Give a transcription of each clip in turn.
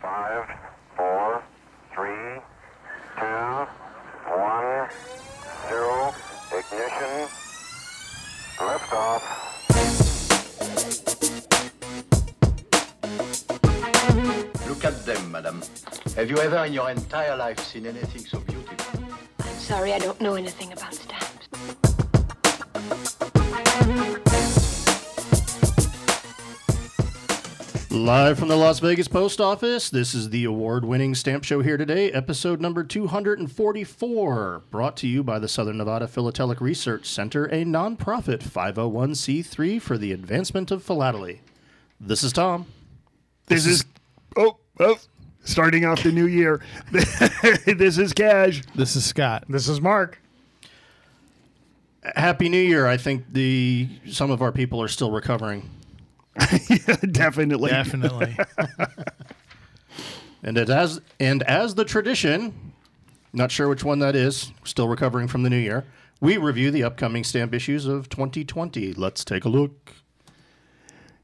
Five, four, three, two, one, zero. Ignition. Liftoff. Look at them, madam. Have you ever in your entire life seen anything so beautiful? I'm sorry, I don't know anything about Live from the Las Vegas Post Office, this is the award winning stamp show here today, episode number 244, brought to you by the Southern Nevada Philatelic Research Center, a nonprofit 501c3 for the advancement of philately. This is Tom. This is oh, oh starting off the new year. this is Cash. This is Scott. This is Mark. Happy New Year. I think the some of our people are still recovering. Definitely. Definitely. And it as and as the tradition, not sure which one that is, still recovering from the new year. We review the upcoming stamp issues of 2020. Let's take a look.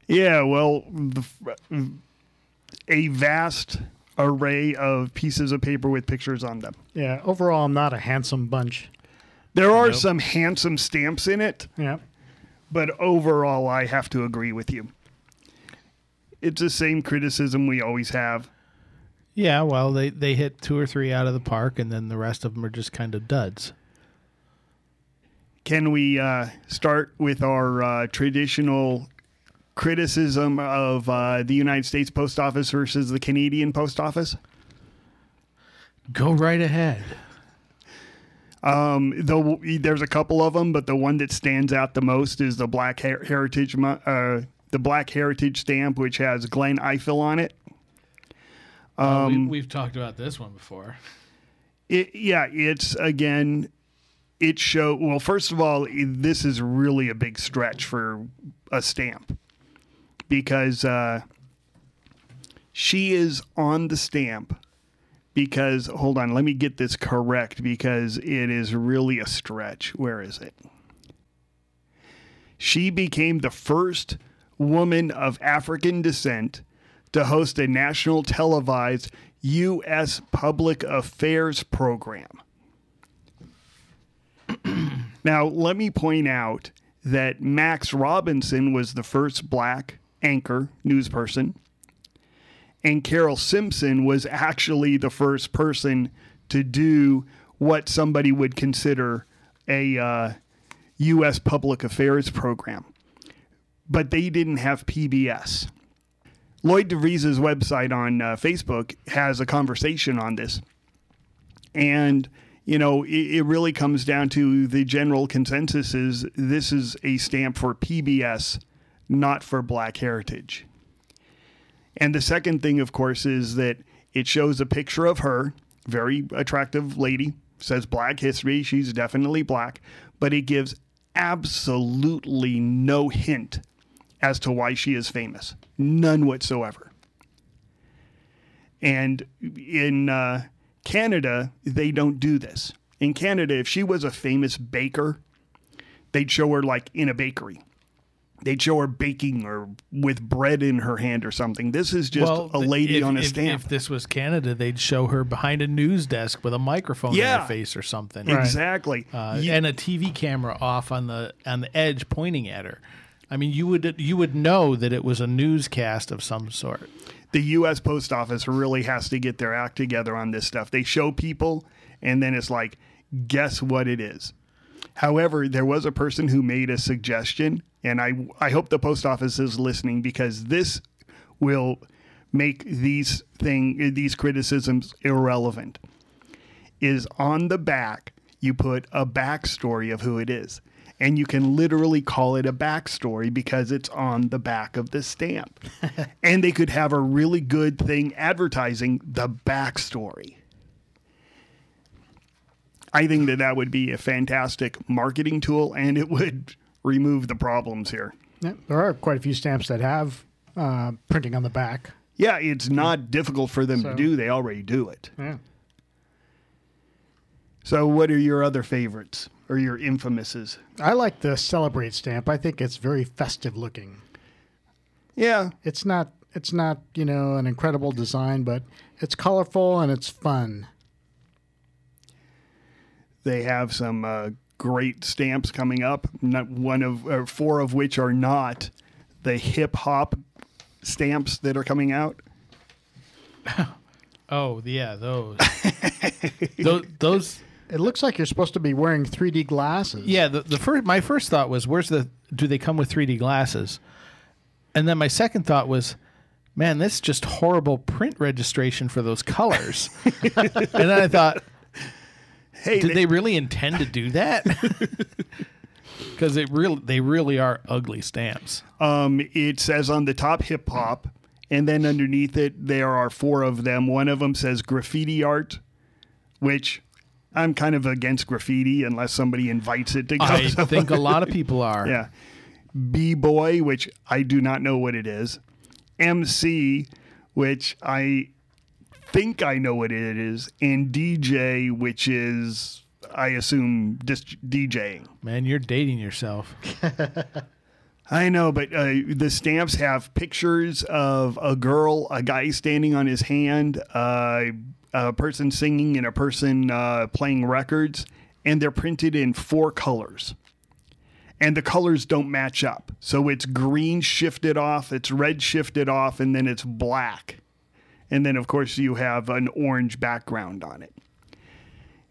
Yeah, well, the, f- a vast array of pieces of paper with pictures on them. Yeah, overall, I'm not a handsome bunch. There are some handsome stamps in it, Yeah. but overall, I have to agree with you. It's the same criticism we always have. yeah, well, they, they hit two or three out of the park, and then the rest of them are just kind of duds. Can we uh, start with our uh, traditional criticism of uh, the United States Post Office versus the Canadian Post Office? Go right ahead. Um, though there's a couple of them, but the one that stands out the most is the Black Her- Heritage, mo- uh, the Black Heritage stamp, which has Glenn Ifill on it. we, we've talked about this one before. It, yeah, it's again, it show. Well, first of all, this is really a big stretch for a stamp because uh, she is on the stamp. Because hold on, let me get this correct because it is really a stretch. Where is it? She became the first woman of African descent to host a national televised U.S. public affairs program. now, let me point out that Max Robinson was the first black anchor news person, and Carole Simpson was actually the first person to do what somebody would consider a uh, U.S. public affairs program. But they didn't have PBS. Lloyd DeVries's website on uh, Facebook has a conversation on this. And, you know, it, it really comes down to the general consensus is this is a stamp for PBS, not for Black Heritage. And the second thing, of course, is that it shows a picture of her, very attractive lady, says Black History. She's definitely black, but it gives absolutely no hint as to why she is famous. None whatsoever. And in uh, Canada, they don't do this. In Canada, if she was a famous baker, they'd show her like in a bakery. They'd show her baking or with bread in her hand or something. This is just a lady if- on a if- stamp. If this was Canada, they'd show her behind a news desk with a microphone in her face or something, Exactly. uh, You- and a TV camera off on the on the edge pointing at her. I mean, you would you would know that it was a newscast of some sort. the U.S. Post Office really has to get their act together on this stuff. They show people, and then it's like, guess what it is. However, there was a person who made a suggestion, and I I hope the post office is listening because this will make these thing these criticisms irrelevant. Is on the back you put a backstory of who it is. And you can literally call it a backstory because it's on the back of the stamp. and they could have a really good thing advertising the backstory. I think that that would be a fantastic marketing tool and it would remove the problems here. Yeah, there are quite a few stamps that have uh, printing on the back. Yeah, it's not difficult for them to do. They already do it. Yeah. So, what are your other favorites or your infamouses? I like the celebrate stamp. I think it's very festive looking. Yeah, It's not It's not, you know, an incredible design, but it's colorful and it's fun. They have some uh, great stamps coming up. Not one of or four of which are not the hip hop stamps that are coming out. Oh yeah, those. those, those. It looks like you're supposed to be wearing 3D glasses. Yeah, the, the first my first thought was, where's the? Do they come with 3D glasses? And then my second thought was, man, that's just horrible print registration for those colors. and then I thought, Hey, did they- they really intend to do that? Because it really, they really are ugly stamps. Um, it says on the top hip hop, and then underneath it there are four of them. One of them says graffiti art, which I'm kind of against graffiti unless somebody invites it to go. I somewhere. think a lot of people are. yeah, b boy, which I do not know what it is. MC, which I think I know what it is, and DJ, which is I assume dis- DJing. Man, you're dating yourself. I know, but uh, the stamps have pictures of a girl, a guy standing on his hand, uh, a person singing, and a person uh, playing records, and they're printed in four colors. And the colors don't match up. So it's green shifted off, it's red shifted off, and then it's black. And then, of course, you have an orange background on it.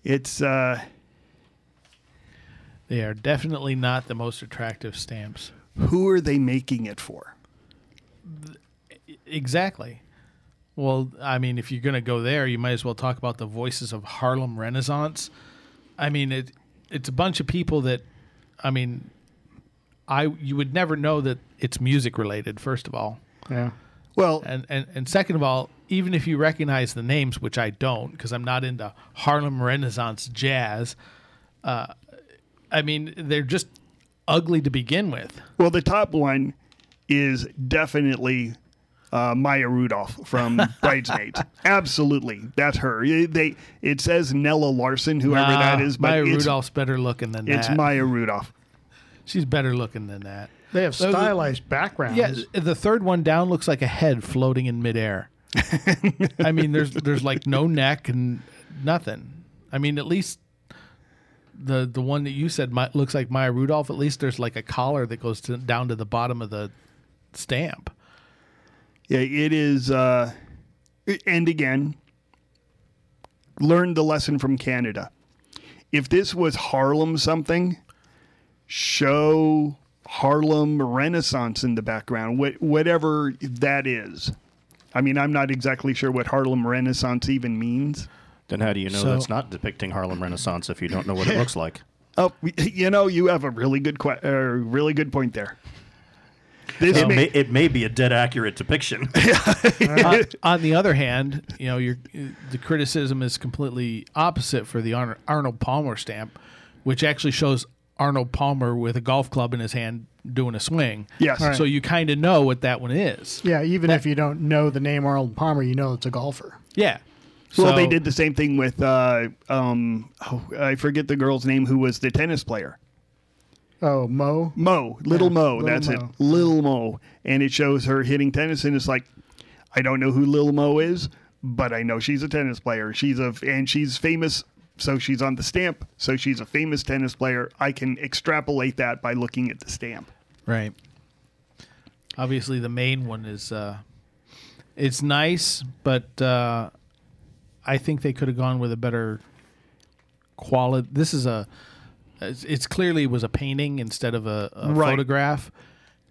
It's, uh, They are definitely not the most attractive stamps. who are they making it for? Exactly. Well, I mean, if you're going to go there, you might as well talk about the voices of Harlem Renaissance. I mean, it it's a bunch of people that, I mean, I you would never know that it's music related. First of all, Yeah. Well, and and and second of all, even if you recognize the names, which I don't, because I'm not into Harlem Renaissance jazz. Uh, I mean, they're just ugly to begin with. Well, the top one is definitely uh, Maya Rudolph from Bridesmaids. Absolutely, that's her. It- They it says Nella Larsen, whoever Nah, that is, but Maya it's, Rudolph's better looking than it's that. It's Maya Rudolph. She's better looking than that. They have Those are- stylized backgrounds. Yeah, the third one down looks like a head floating in midair. I mean, there's there's like no neck and nothing. I mean, at least the the one that you said mi- looks like Maya Rudolph. At least there's like a collar that goes to, down to the bottom of the stamp. Yeah, it is. Uh, and again, learn the lesson from Canada. If this was Harlem something, show Harlem Renaissance in the background, wh- whatever that is. I mean, I'm not exactly sure what Harlem Renaissance even means. Then how do you know So- that's not depicting Harlem Renaissance if you don't know what it looks like? Oh, you know, you have a really good que- uh, really good point there. This It may- may, it may be a dead accurate depiction. on, on the other hand, you know, your the criticism is completely opposite for the Arn- Arnold Palmer stamp, which actually shows Arnold Palmer with a golf club in his hand doing a swing. Yes. Right. So you kind of know what that one is. Yeah, even if you don't know the name Arnold Palmer, you know it's a golfer. Yeah. Well, they did the same thing with uh, um, oh, I forget the girl's name who was the tennis player. Oh, Mo. Mo, little Yeah, Mo, Little that's Mo. it, little Mo, and it shows her hitting tennis, and it's like, I don't know who little Mo is, but I know she's a tennis player. She's a and she's famous, so she's on the stamp, so she's a famous tennis player. I can extrapolate that by looking at the stamp. Right. Obviously, the main one is uh, it's nice, but uh, I think they could have gone with a better quality. This is a it's, it's clearly was a painting instead of a, a Right. photograph,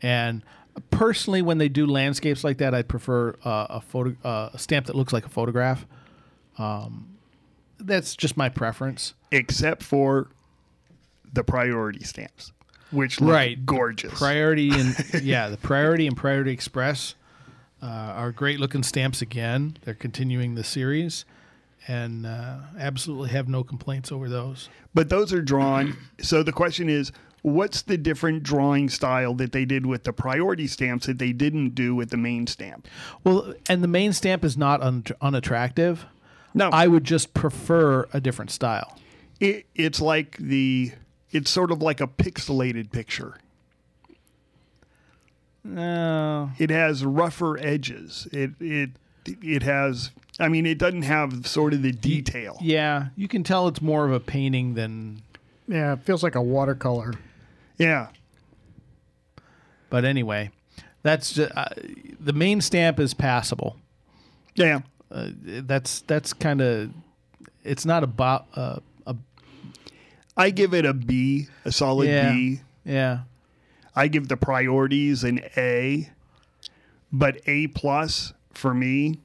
and personally, when they do landscapes like that, I'd prefer uh, a photo uh, a stamp that looks like a photograph. Um, that's just my preference. except for the priority stamps, which look Right. gorgeous. Priority and yeah, the Priority and Priority Express uh, are great looking stamps again. They're continuing the series, and uh, absolutely have no complaints over those. but those are drawn. So the question is, what's the different drawing style that they did with the priority stamps that they didn't do with the main stamp? Well, and the main stamp is not un- unattractive. No, I would just prefer a different style. it, it's like the, it's sort of like a pixelated picture. No. It has rougher edges. It it it has. I mean, it doesn't have sort of the detail. Yeah, you can tell it's more of a painting than. Yeah, it feels like a watercolor. Yeah. But anyway, that's just, uh, the main stamp is passable. Yeah. Uh, that's that's kind of. It's not a bo- uh, a I give it a B, a solid Yeah. B. yeah. I give the priorities an A, but A plus for me,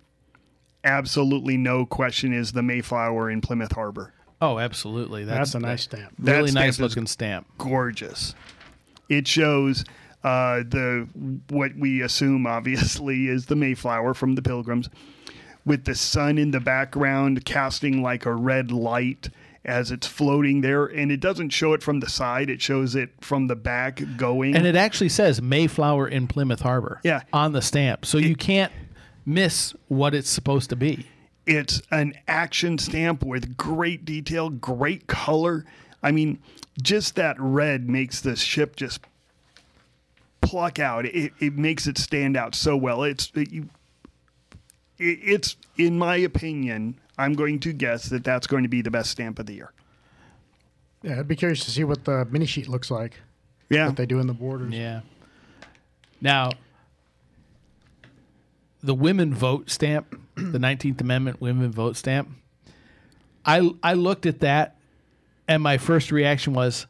absolutely no question is the Mayflower in Plymouth Harbor. Oh, absolutely. That's, That's, a nice stamp. That really stamp nice is looking stamp. Gorgeous. It shows uh, the what we assume obviously is the Mayflower from the Pilgrims, with the sun in the background casting like a red light as it's floating there, and it doesn't show it from the side; it shows it from the back going. And it actually says Mayflower in Plymouth Harbor. Yeah. On the stamp, so you can't miss what it's supposed to be. It's an action stamp with great detail, great color. I mean, just that red makes this ship just pluck out. It, it makes it stand out so well. It's it, you, it, it's in my opinion. I'm going to guess that that's going to be the best stamp of the year. Yeah, I'd be curious to see what the mini sheet looks like. Yeah, What they do in the borders. Yeah. Now, the women vote stamp, the 19th Amendment women vote stamp, I, I looked at that and my first reaction was,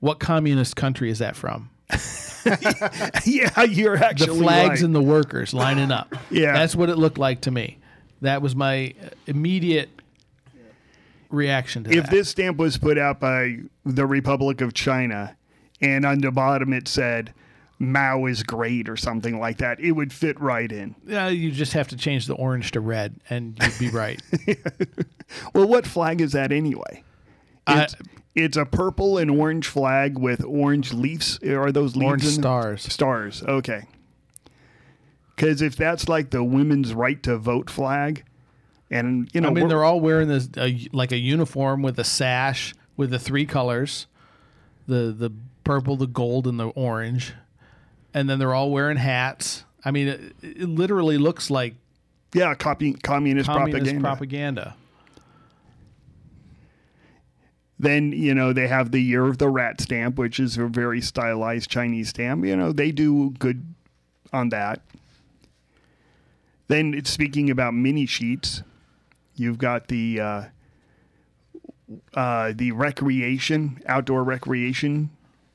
what communist country is that from? yeah, you're actually The flags right. and the workers lining up. Yeah. That's what it looked like to me. That was my uh, immediate reaction to that. if that. this stamp was put out by the Republic of China and on the bottom it said Mao is great or something like that, it would fit right in. Yeah, you just have to change the orange to red, and you'd be right. Well, what flag is that anyway? It's, it's a purple and orange flag with orange leaves. Are those leaves? Orange stars. Stars. Okay. Because if that's like the women's right to vote flag, and you know, I mean, they're all wearing this uh, like a uniform with a sash with the three colors, the the purple, the gold, and the orange, and then they're all wearing hats. I mean, it, it literally looks like yeah, copy communist, communist propaganda. propaganda. Then you know they have the year of the rat stamp, which is a very stylized Chinese stamp. You know they do good on that. Then it's speaking about mini sheets. You've got the uh, uh, the recreation, outdoor recreation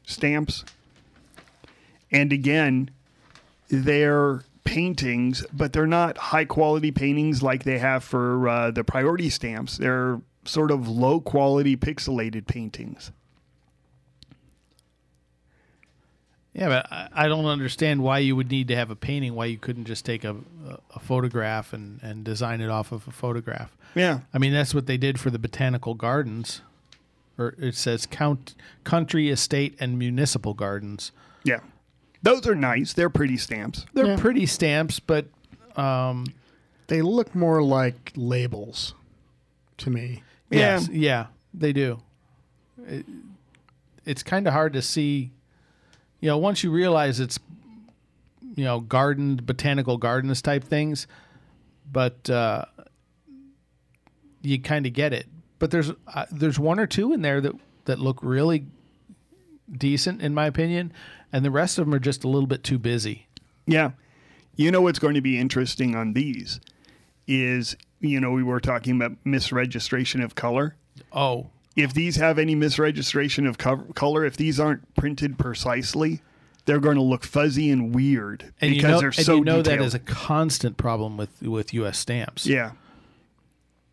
stamps, and again, they're paintings, but they're not high quality paintings like they have for uh, the priority stamps. They're sort of low quality pixelated paintings. Yeah, but I, don't understand why you would need to have a painting. Why you couldn't just take a, a, a photograph and, and design it off of a photograph. Yeah. I mean, that's what they did for the botanical gardens, or it says count country, estate, and municipal gardens. Yeah. Those are nice. They're pretty stamps. They're Yeah. pretty stamps, but um, They look more like labels to me. yes, yeah, they do. It, it's kind of hard to see. You know, once you realize it's, you know, garden, botanical gardens type things, but uh, you kind of get it. But there's uh, there's one or two in there that that look really decent in my opinion, and the rest of them are just a little bit too busy. Yeah. You know what's going to be interesting on these is, you know, we were talking about misregistration of color. Oh, If these have any misregistration of co- color, if these aren't printed precisely, they're going to look fuzzy and weird and because you know, they're and so you know that detailed. is a constant problem with with U.S. stamps. yeah.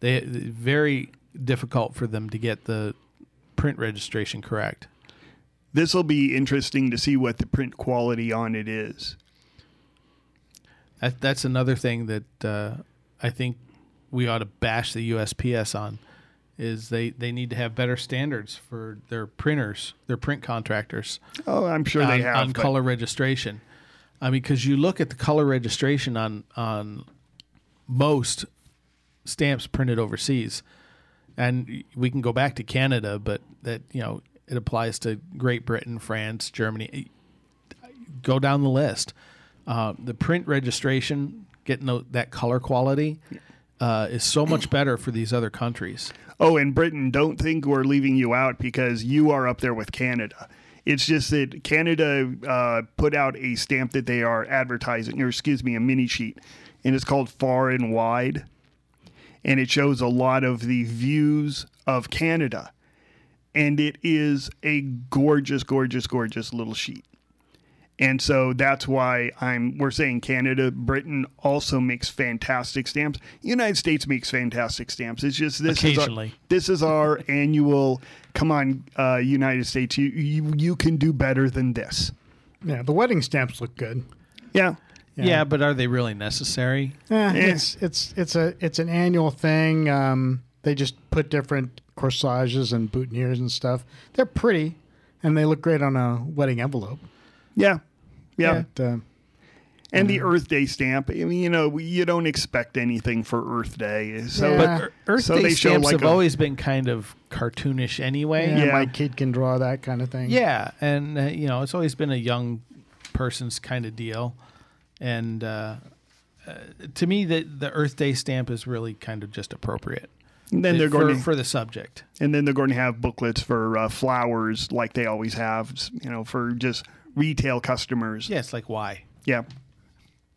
they very difficult for them to get the print registration correct. This will be interesting to see what the print quality on it is. That, that's another thing that uh, I think we ought to bash the USPS on is they, they need to have better standards for their printers, their print contractors Oh, I'm sure on, they have. on color registration. I mean, because you look at the color registration on on most stamps printed overseas, and we can go back to Canada, but that you know it applies to Great Britain, France, Germany. go down the list. Uh, the print registration, getting that color quality, uh, is so much better for these other countries. Oh, and Britain, don't think we're leaving you out because you are up there with Canada. It's just that Canada uh, put out a stamp that they are advertising, or excuse me, a mini sheet, and it's called Far and Wide. And it shows a lot of the views of Canada. And it is a gorgeous, gorgeous, gorgeous little sheet. And so that's why I'm we're saying Canada, Britain also makes fantastic stamps. United States makes fantastic stamps. It's just this Occasionally. is our, this is our annual come on uh, United States you, you you can do better than this. Yeah, the wedding stamps look good. Yeah. Yeah. but are they really necessary? Yeah, it's it's it's a it's an annual thing. Um, they just put different corsages and boutonnieres and stuff. They're pretty, and they look great on a wedding envelope. Yeah. Yeah. But, uh, And the Earth Day stamp. I mean, you know, you don't expect anything for Earth Day. So Yeah. But Earth so Day they show stamps like have a- always been kind of cartoonish anyway. yeah, Yeah. my kid can draw that kind of thing. Yeah, and uh, you know, it's always been a young person's kind of deal, and uh, uh, to me, the the Earth Day stamp is really kind of just appropriate. And then they're for, going to for the subject. and then they're going to have booklets for uh, flowers like they always have, you know, for just retail customers. Yeah, it's like why? Yeah.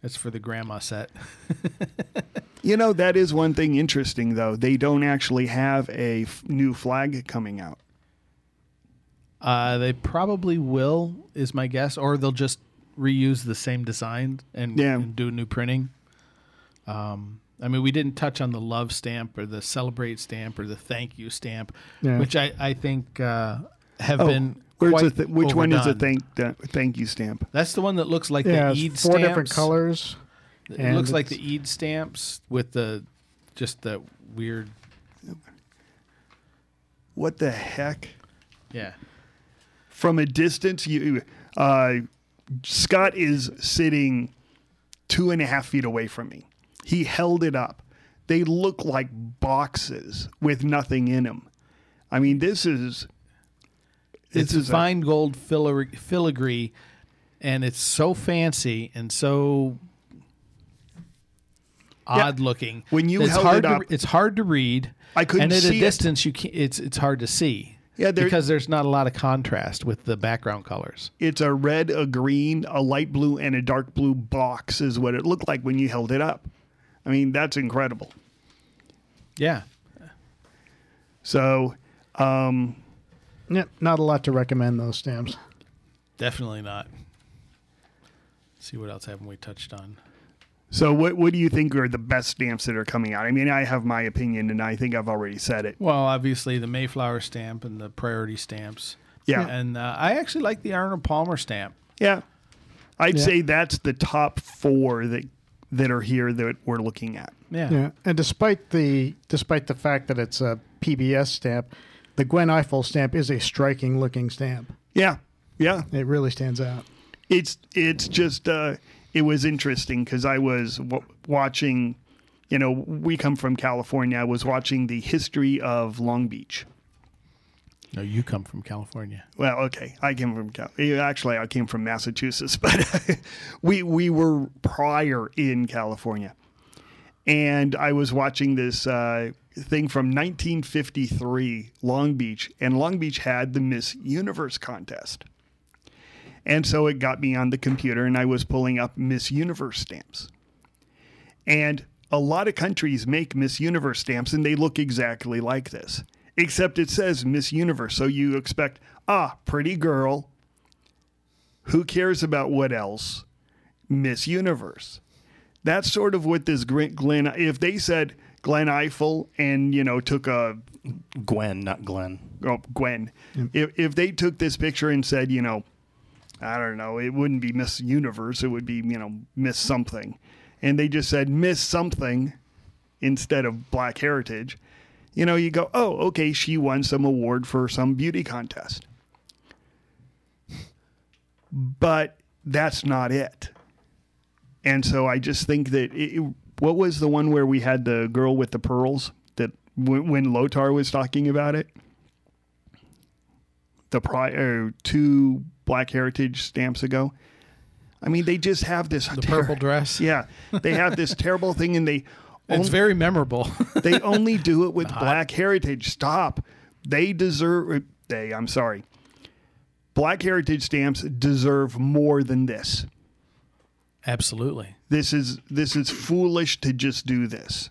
It's for the grandma set. You know, that is one thing interesting, though. They don't actually have a f- new flag coming out. Uh, they probably will, is my guess, or they'll just reuse the same design and, Yeah. and do new printing. Um, I mean, we didn't touch on the love stamp or the celebrate stamp or the thank you stamp, Yeah. which I, I think uh, have Oh, been th- which one is a thank the thank you stamp? That's the one that looks like yeah, the Eid four stamps. different colors. It looks like the Eid stamps with the just the weird. What the heck? Yeah, From a distance, you uh, Scott is sitting two and a half feet away from me. He held it up. They look like boxes with nothing in them. I mean, this is this it's is a- fine gold filigree, and it's so fancy and so Yeah. odd looking. When you it's held hard it to, up- it's hard to read. I couldn't and at a it. distance, you can It's it's hard to see. Yeah, there- because there's not a lot of contrast with the background colors. it's a red, a green, a light blue, and a dark blue box is what it looked like when you held it up. I mean, that's incredible. Yeah, So, um, Yeah, not a lot to recommend those stamps. definitely not. see what else haven't we touched on? so what what do you think are the best stamps that are coming out? I mean, I have my opinion, and I think I've already said it. Well, obviously the Mayflower stamp and the priority stamps. Yeah. and uh, I actually like the Arnold Palmer stamp. Yeah, I'd Yeah. say that's the top four that that are here that we're looking at. Yeah, Yeah, and despite the despite the fact that it's a PBS stamp, the Gwen Ifill stamp is a striking looking stamp. Yeah, yeah. It really stands out. it's it's just uh, it was interesting because I was w- watching. You know, we come from California. I was watching the history of Long Beach. No, you come from California. Well, okay, I came from actually I came from Massachusetts, but we we were prior in California, and I was watching this uh, thing from 1953, Long Beach, and Long Beach had the Miss Universe contest, and so it got me on the computer, and I was pulling up Miss Universe stamps, and a lot of countries make Miss Universe stamps, and they look exactly like this except it says Miss Universe. So you expect, ah, pretty girl. Who cares about what else? Miss Universe. That's sort of what this Glen, Glen if they said Glenn Ifill and, you know, took a, Gwen, not Glenn. oh, Gwen, if, if they took this picture and said, you know, I don't know, it wouldn't be Miss Universe, it would be, you know, Miss something. And they just said Miss something instead of Black Heritage you know, you go, oh, okay, she won some award for some beauty contest. But that's not it. And so I just think that it, what was the one where we had the girl with the pearls that when, when Lotar was talking about it? The prior er, two Black Heritage stamps ago. I mean, they just have this The purple dress. Yeah, they have this terrible thing, and they It's very memorable. they only do it with Black Heritage. Stop. They deserve. They. I'm sorry. Black Heritage stamps deserve more than this. Absolutely. This is this is foolish to just do this.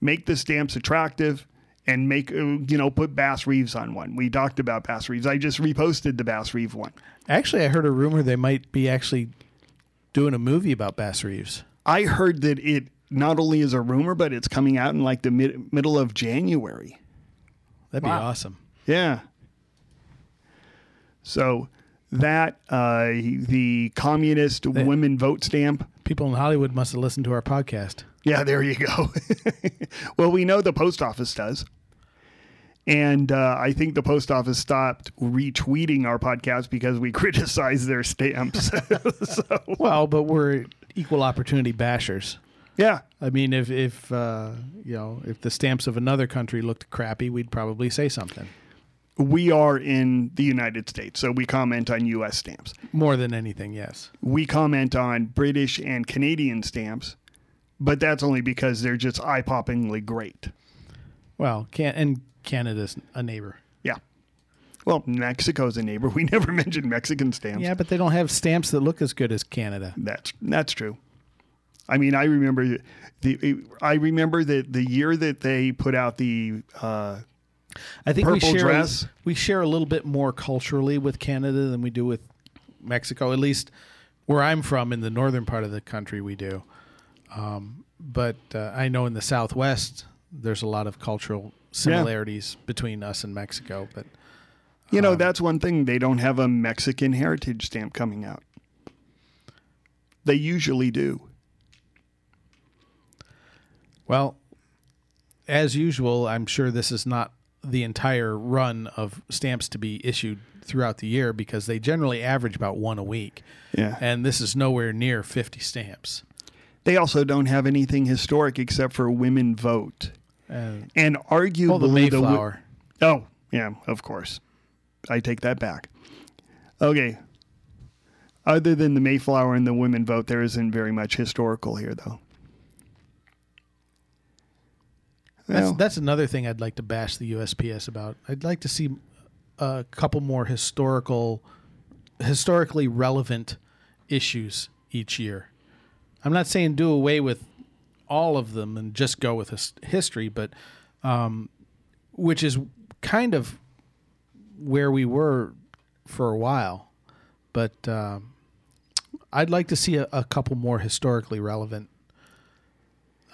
Make the stamps attractive and make uh, you know put Bass Reeves on one. We talked about Bass Reeves. I just reposted the Bass Reeves one. Actually, I heard a rumor they might be actually doing a movie about Bass Reeves. I heard that it not only is a rumor, but it's coming out in like the mid, middle of January. That'd be awesome. Yeah. So that uh, the communist women vote stamp. People in Hollywood must have listened to our podcast. Yeah, there you go. well, we know the post office does. And uh, I think the post office stopped retweeting our podcast because we criticized their stamps. so, Well, but we're equal opportunity bashers. yeah, I mean, if if uh, you know if the stamps of another country looked crappy, we'd probably say something. we are in the United States, so we comment on U.S. stamps. More than anything, yes. We comment on British and Canadian stamps, but that's only because they're just eye poppingly great. Well, can and Canada's a neighbor. Yeah. Well, Mexico's a neighbor. We never mentioned Mexican stamps. Yeah, but they don't have stamps that look as good as Canada. That's that's true. I mean, I remember the I remember that the year that they put out the uh, I think we share dress. we share a little bit more culturally with Canada than we do with Mexico. At least where I'm from, in the northern part of the country, we do. Um, but uh, I know in the Southwest, there's a lot of cultural similarities between us and Mexico. But you know um, that's one thing they don't have a Mexican heritage stamp coming out. They usually do. well, as usual, I'm sure this is not the entire run of stamps to be issued throughout the year because they generally average about one a week. Yeah. And this is nowhere near 50 stamps. They also don't have anything historic except for women vote. Uh, and And arguably oh, the Mayflower. Oh, yeah, of course. I take that back. Okay. Other than the Mayflower and the women vote, there isn't very much historical here, though. That's Well, that's another thing I'd like to bash the USPS about. I'd like to see a couple more historical, historically relevant issues each year. I'm not saying do away with all of them and just go with his, history, but um, which is kind of where we were for a while. But um, I'd like to see a, a couple more historically relevant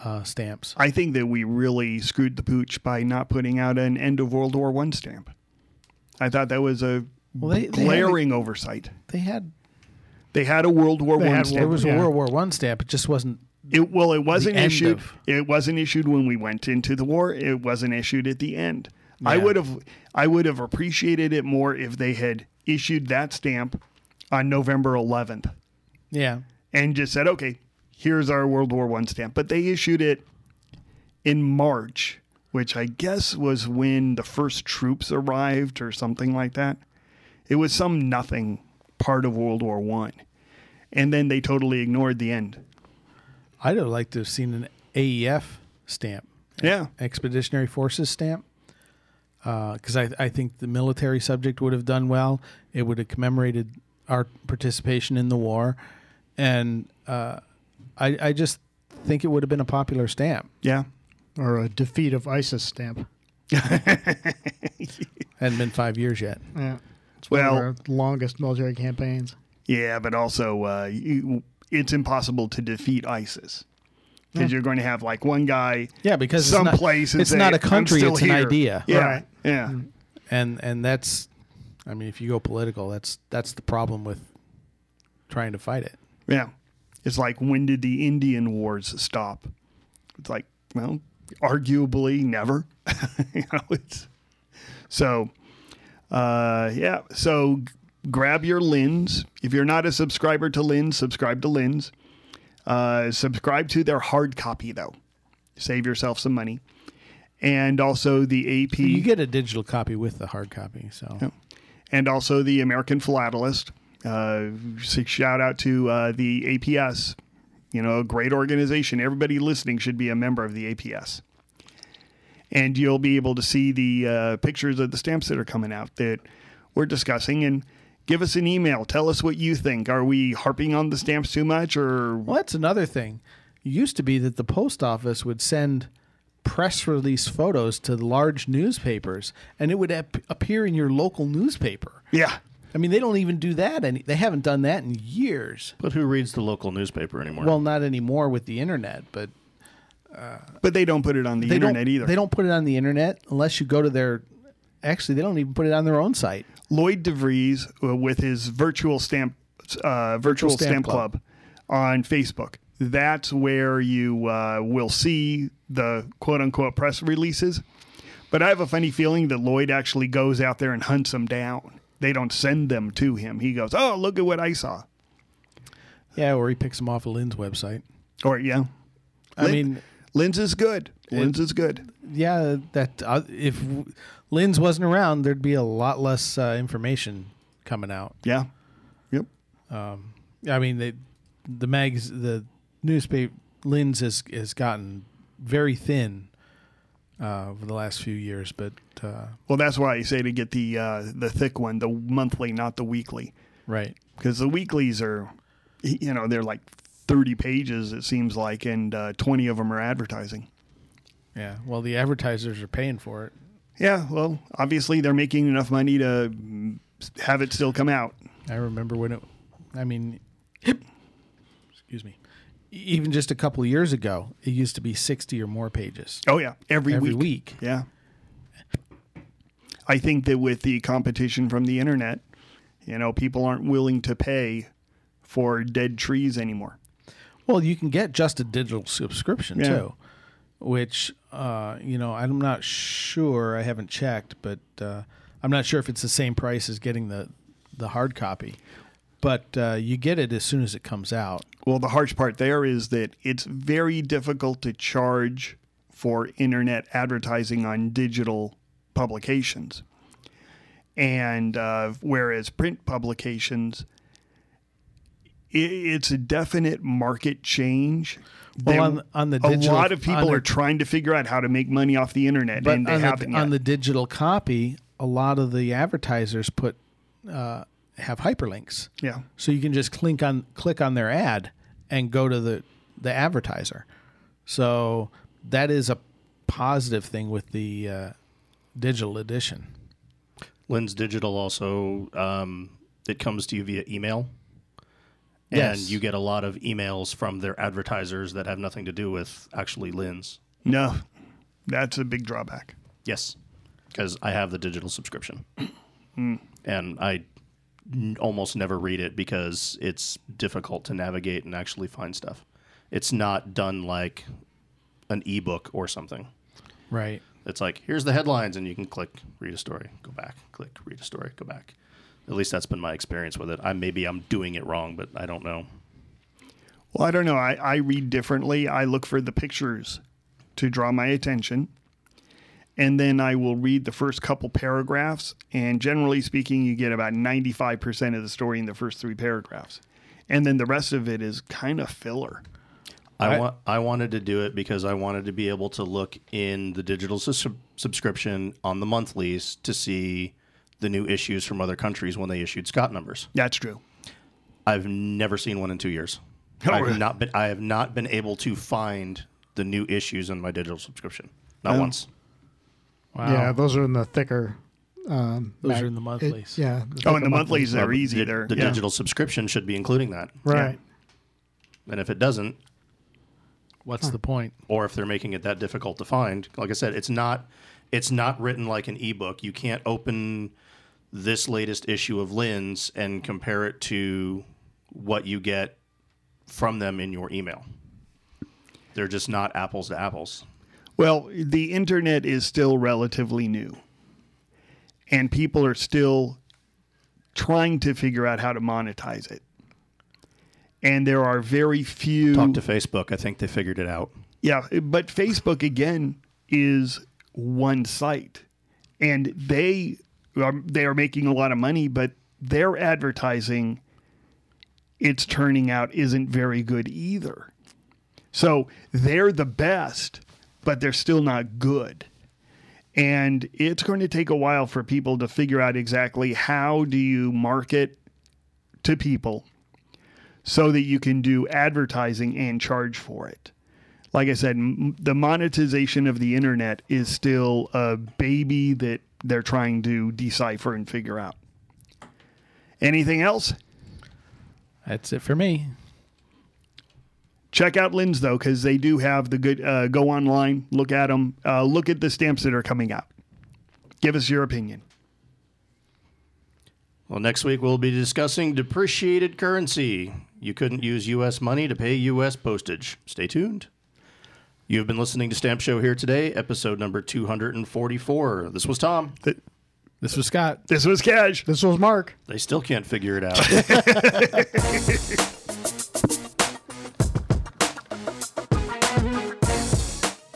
uh, stamps. I think that we really screwed the pooch by not putting out an end of World War One stamp. I thought that was a Well, they- they a- glaring oversight. They had They had a World War One stamp. there was a World War One stamp. It just wasn't. It well, it wasn't issued. of- It wasn't issued when we went into the war. It wasn't issued at the end. I would have, I would have appreciated it more if they had issued that stamp on November 11th Yeah, and just said, "Okay, here's our World War One stamp." But they issued it in March, which I guess was when the first troops arrived or something like that. It was some nothing part of World War One, and then they totally ignored the end. I'd have liked to have seen an AEF stamp, Yeah. Expeditionary Forces stamp, because I I think the military subject would have done well. It would have commemorated our participation in the war, and uh, I I just think it would have been a popular stamp. Yeah. or a defeat of ISIS stamp. Hadn't been five years yet. Yeah. It's one Well- of our longest military campaigns. Yeah, but also uh, you, it's impossible to defeat ISIS because you're going to have like one guy Yeah, because it's not- someplace it's say, not a country, still it's an idea. Yeah, Right. yeah, and and that's i mean if you go political that's that's the problem with trying to fight it yeah. It's like when did the Indian Wars stop? It's like well, arguably never. you know, it's so. Uh, yeah, so g- grab your lens. If you're not a subscriber to Linn's, subscribe to Linn's. Uh, subscribe to their hard copy though. Save yourself some money. And also the AP you get a digital copy with the hard copy so and also the American Philatelist. Uh, shout out to uh, the APS. You know, a great organization. Everybody listening should be a member of the APS. And you'll be able to see the uh, pictures of the stamps that are coming out that we're discussing. And give us an email. Tell us what you think. Are we harping on the stamps too much, or Well, that's another thing. It used to be that the post office would send press release photos to large newspapers, and it would ap- appear in your local newspaper. yeah? I mean, they don't even do that, and they haven't done that in years. But who reads the local newspaper anymore? Well, not anymore with the internet, but uh, But they don't put it on the they internet don't. either. They don't put it on the internet unless you go to their. Actually, they don't even put it on their own site. Lloyd DeVries uh, with his virtual stamp uh, virtual, Stamp stamp, Club. club. on Facebook. That's where you uh, will see the quote unquote press releases. But I have a funny feeling that Lloyd actually goes out there and hunts them down. They don't send them to him. He goes, "Oh, look at what I saw," Yeah, or he picks them off of Linn's website. or yeah. I Linn- mean, Linn's is good. Linn's is good. yeah, that uh, if Linn's wasn't around, there'd be a lot less uh, information coming out. Yeah. Yep. I mean, they, the mags, the newspaper, Linn's has has gotten very thin uh, over the last few years, but uh, Well, that's why I say to get the uh, the thick one, the monthly, not the weekly. right, because the weeklies are, you know, they're like 30 pages, it seems like, and uh, 20 of them are advertising. yeah. Well, the advertisers are paying for it. Yeah, well, obviously they're making enough money to have it still come out. I remember when it. I mean, excuse me. Even just a couple of years ago, it used to be sixty or more pages Oh, yeah, every, every week. week. Yeah. I think that with the competition from the internet, you know, people aren't willing to pay for dead trees anymore. Well, you can get just a digital subscription Yeah. too, which uh, you know I'm not sure. I haven't checked, but uh, I'm not sure if it's the same price as getting the the hard copy. But uh, you get it as soon as it comes out. Well, the harsh part there is that it's very difficult to charge for internet advertising on digital publications. And uh, whereas print publications, it's a definite market change. Well, on- on the a lot of people on are the- trying to figure out how to make money off the internet, But and they on, haven't the, yet. on the digital copy, a lot of the advertisers put uh, have hyperlinks, yeah, so you can just click on click on their ad and go to the the advertiser. So that is a positive thing with the uh, digital edition. Linn's Digital also um, it comes to you via email, and Yes. you get a lot of emails from their advertisers that have nothing to do with actually Linn's. no, that's a big drawback. Yes, because I have the digital subscription, hmm. and I n- almost never read it because it's difficult to navigate and actually find stuff. It's not done like an ebook or something. Right. It's like here's the headlines, and you can click read a story, go back, click read a story, go back. At least that's been my experience with it. I maybe I'm doing it wrong, but I don't know. Well, I don't know. I, I read differently. I look for the pictures to draw my attention. And then I will read the first couple paragraphs. And generally speaking, you get about 95% of the story in the first three paragraphs. And then the rest of it is kind of filler. I, I- want I wanted to do it because I wanted to be able to look in the digital sus- subscription on the monthlies to see the new issues from other countries when they issued Scott numbers. That's true. I've never seen one in two years. Oh, I've really? not been I have not been able to find the new issues in my digital subscription. Not Oh. once. Wow. Yeah, those are in the thicker. Um, Those mag- are in the it- monthlies. yeah. Oh, and the monthlies Well, are easy. the, They're the yeah. digital subscription should be including that. Right. And if it doesn't, What's the point? or if they're making it that difficult to find. Like I said, it's not it's not written like an ebook. You can't open this latest issue of Linn's and compare it to what you get from them in your email. They're just not apples to apples. Well, the internet is still relatively new, and people are still trying to figure out how to monetize it. And there are very few. Talk to Facebook. I think they figured it out. Yeah, but Facebook again is one site, and they Um, they are making a lot of money, but their advertising it's turning out isn't very good either. So they're the best, but they're still not good. And it's going to take a while for people to figure out exactly how do you market to people so that you can do advertising and charge for it. Like I said, m- the monetization of the internet is still a baby that they're trying to decipher and figure out. Anything else? That's it for me. Check out Linn's though, because they do have the good. Uh, go online, look at them, uh, look at the stamps that are coming out. Give us your opinion. Well, next week we'll be discussing depreciated currency. You couldn't use U.S. money to pay U.S. postage. Stay tuned. You've been listening to Stamp Show here today, episode number 244. This was Tom. Th- This was Scott. This was Cash. This was Mark. They still can't figure it out.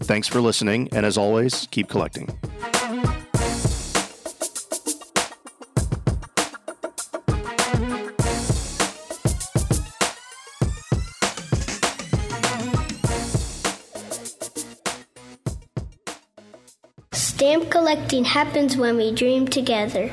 Thanks for listening, and as always, keep collecting. Stamp collecting happens when we dream together.